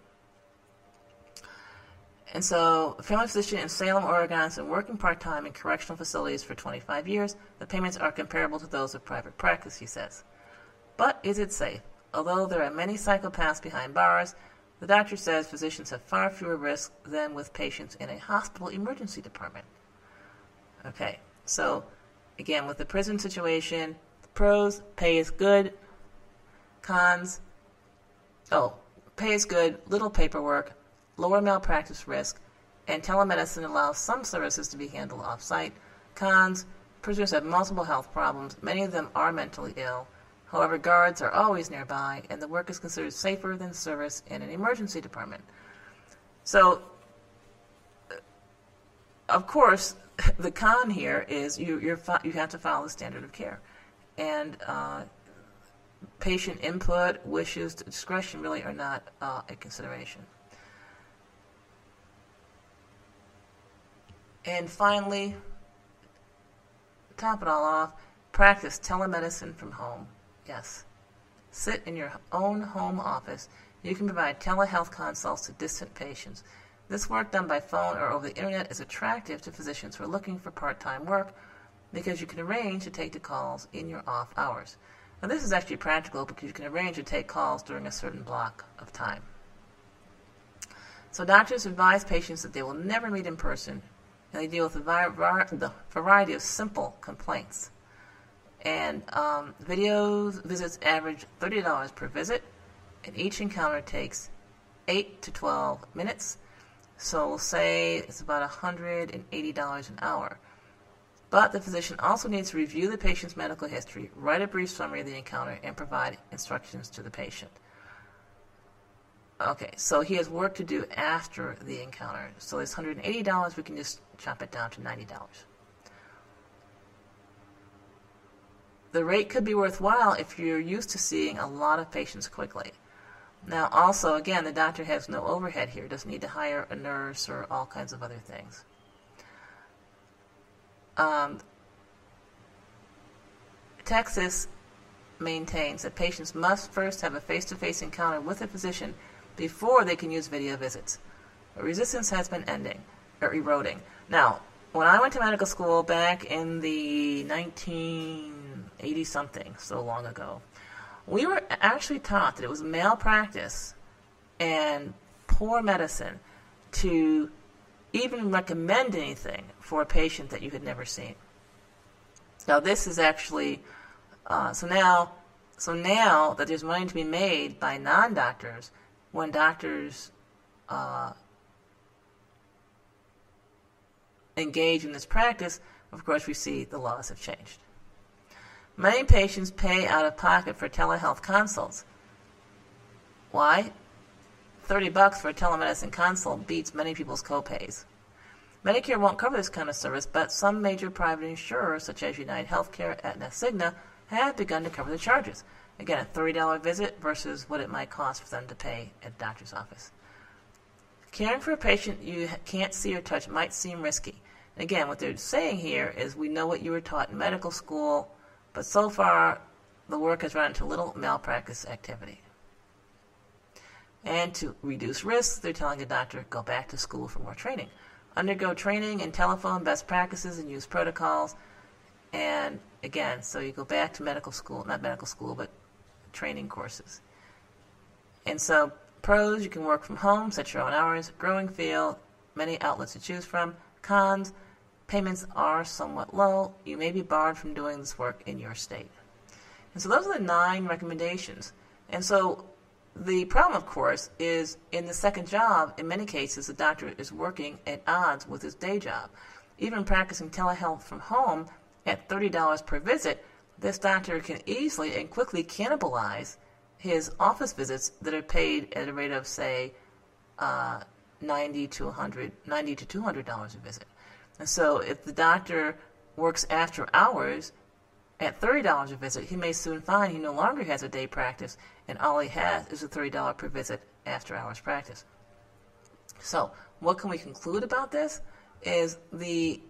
And so, a family physician in Salem, Oregon, has been working part time in correctional facilities for 25 years. The payments are comparable to those of private practice, he says. But is it safe? Although there are many psychopaths behind bars, the doctor says physicians have far fewer risks than with patients in a hospital emergency department. Okay, so again, with the prison situation, pros, pay is good, cons, oh, pay is good, little paperwork, lower malpractice risk, and telemedicine allows some services to be handled off-site. Cons, prisoners have multiple health problems, many of them are mentally ill. However, guards are always nearby, and the work is considered safer than service in an emergency department. So, of course, *laughs* the con here is you you have to follow the standard of care, and uh, patient input, wishes, discretion really are not uh, a consideration. And finally, top it all off, practice telemedicine from home. Yes. Sit in your own home office. You can provide telehealth consults to distant patients. This work done by phone or over the internet is attractive to physicians who are looking for part time work because you can arrange to take the calls in your off hours. Now, this is actually practical because you can arrange to take calls during a certain block of time. So, doctors advise patients that they will never meet in person and they deal with a the variety of simple complaints. And um, visits average $30 per visit, and each encounter takes 8 to 12 minutes so we'll say it's about $180 an hour. But the physician also needs to review the patient's medical history, write a brief summary of the encounter, and provide instructions to the patient. Okay, so he has work to do after the encounter. So it's $180, we can just chop it down to $90. The rate could be worthwhile if you're used to seeing a lot of patients quickly. Now, also, again, the doctor has no overhead here, doesn't need to hire a nurse or all kinds of other things. Um, Texas maintains that patients must first have a face to face encounter with a physician before they can use video visits. Resistance has been ending or eroding. Now, when I went to medical school back in the 1980 something, so long ago, we were actually taught that it was malpractice and poor medicine to even recommend anything for a patient that you had never seen. Now this is actually uh, so now so now that there's money to be made by non-doctors when doctors uh, engage in this practice, of course we see the laws have changed. Many patients pay out of pocket for telehealth consults. Why? 30 bucks for a telemedicine consult beats many people's copays. Medicare won't cover this kind of service, but some major private insurers, such as United Healthcare, Aetna, Cigna, have begun to cover the charges. Again, a $30 visit versus what it might cost for them to pay at a doctor's office. Caring for a patient you can't see or touch might seem risky. And Again, what they're saying here is we know what you were taught in medical school but so far, the work has run into little malpractice activity. And to reduce risks, they're telling the doctor, go back to school for more training. Undergo training in telephone best practices and use protocols. And again, so you go back to medical school, not medical school, but training courses. And so, pros, you can work from home, set your own hours, growing field, many outlets to choose from. Cons, payments are somewhat low, you may be barred from doing this work in your state. And so those are the nine recommendations. And so the problem, of course, is in the second job, in many cases, the doctor is working at odds with his day job. Even practicing telehealth from home at $30 per visit, this doctor can easily and quickly cannibalize his office visits that are paid at a rate of, say, uh, 90 to 100, 90 to $200 a visit. And so if the doctor works after hours, at $30 a visit, he may soon find he no longer has a day practice and all he has is a $30 per visit after hours practice. So, what can we conclude about this? Is the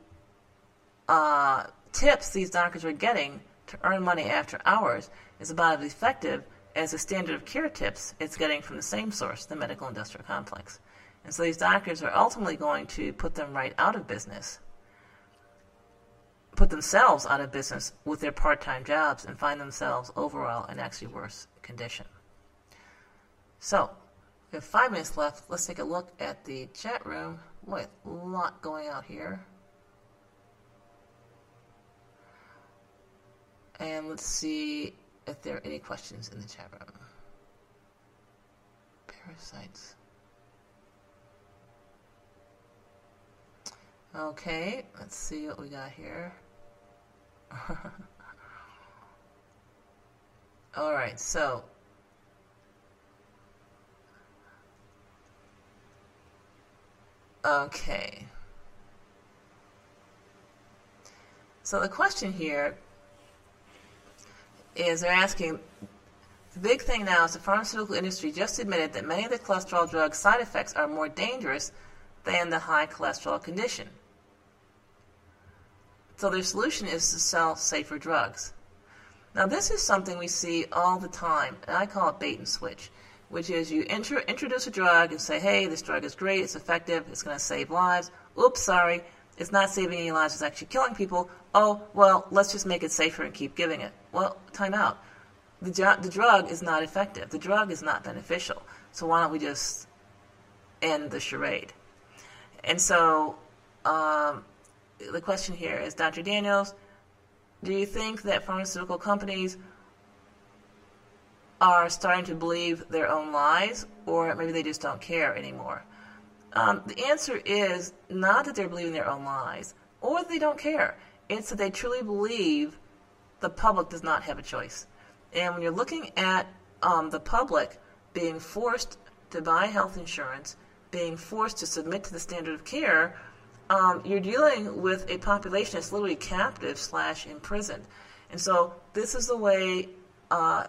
uh, tips these doctors are getting to earn money after hours is about as effective as the standard of care tips it's getting from the same source, the medical industrial complex. And so these doctors are ultimately going to put them right out of business, put themselves out of business with their part time jobs, and find themselves overall in actually worse condition. So, we have five minutes left. Let's take a look at the chat room. Boy, a lot going out here. And let's see if there are any questions in the chat room. Parasites. Okay, let's see what we got here. *laughs* All right, so okay. So the question here is they're asking the big thing now is the pharmaceutical industry just admitted that many of the cholesterol drugs' side effects are more dangerous than the high cholesterol condition. So their solution is to sell safer drugs. Now this is something we see all the time, and I call it bait and switch, which is you intro, introduce a drug and say, hey, this drug is great, it's effective, it's going to save lives. Oops, sorry, it's not saving any lives, it's actually killing people. Oh, well, let's just make it safer and keep giving it. Well, time out. The, the drug is not effective. The drug is not beneficial. So why don't we just end the charade? And so um, the question here is, Dr. Daniels, do you think that pharmaceutical companies are starting to believe their own lies, or maybe they just don't care anymore? Um, the answer is not that they're believing their own lies, or they don't care. It's that they truly believe the public does not have a choice. And when you're looking at um, the public being forced to buy health insurance, being forced to submit to the standard of care, um, you're dealing with a population that's literally captive slash imprisoned. And so this is the way, uh,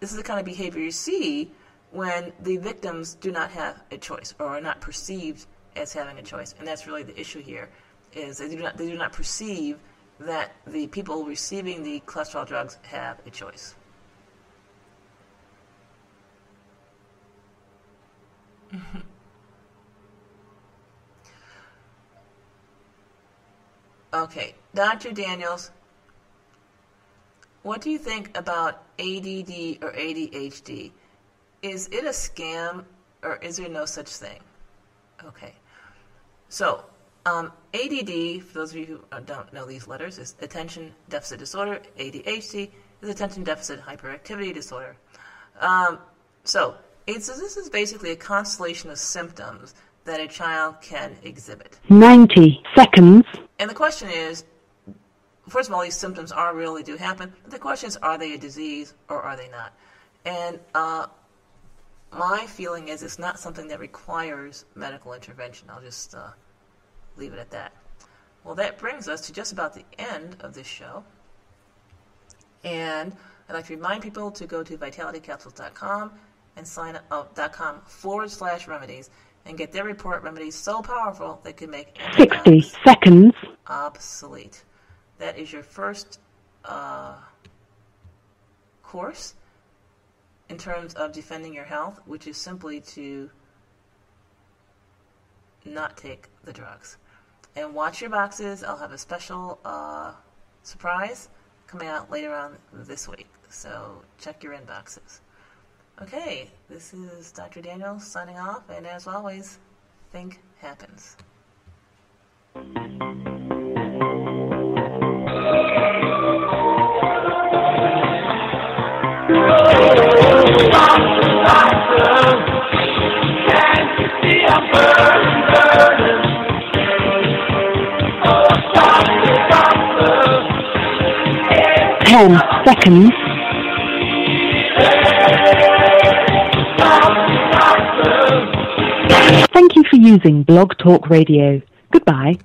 this is the kind of behavior you see when the victims do not have a choice or are not perceived as having a choice. And that's really the issue here, is they do not, they do not perceive that the people receiving the cholesterol drugs have a choice. *laughs* okay, Dr. Daniels, what do you think about ADD or ADHD? Is it a scam or is there no such thing? Okay, so um, ADD, for those of you who don't know these letters, is attention deficit disorder. ADHD is attention deficit hyperactivity disorder. Um, so, it's, this is basically a constellation of symptoms that a child can exhibit. 90 seconds. And the question is, first of all, these symptoms are really do happen. But the question is, are they a disease or are they not? And uh, my feeling is it's not something that requires medical intervention. I'll just uh, leave it at that. Well, that brings us to just about the end of this show. And I'd like to remind people to go to vitalitycapsules.com and sign up uh, .com forward slash remedies and get their report remedies so powerful they can make 60 seconds obsolete. That is your first uh, course in terms of defending your health, which is simply to not take the drugs and watch your boxes. I'll have a special uh, surprise coming out later on this week. So check your inboxes. Okay, this is Dr. Daniel signing off, and as always, think happens. Can't you see I'm burning? Ten seconds. Thank you for using Blog Talk Radio. Goodbye.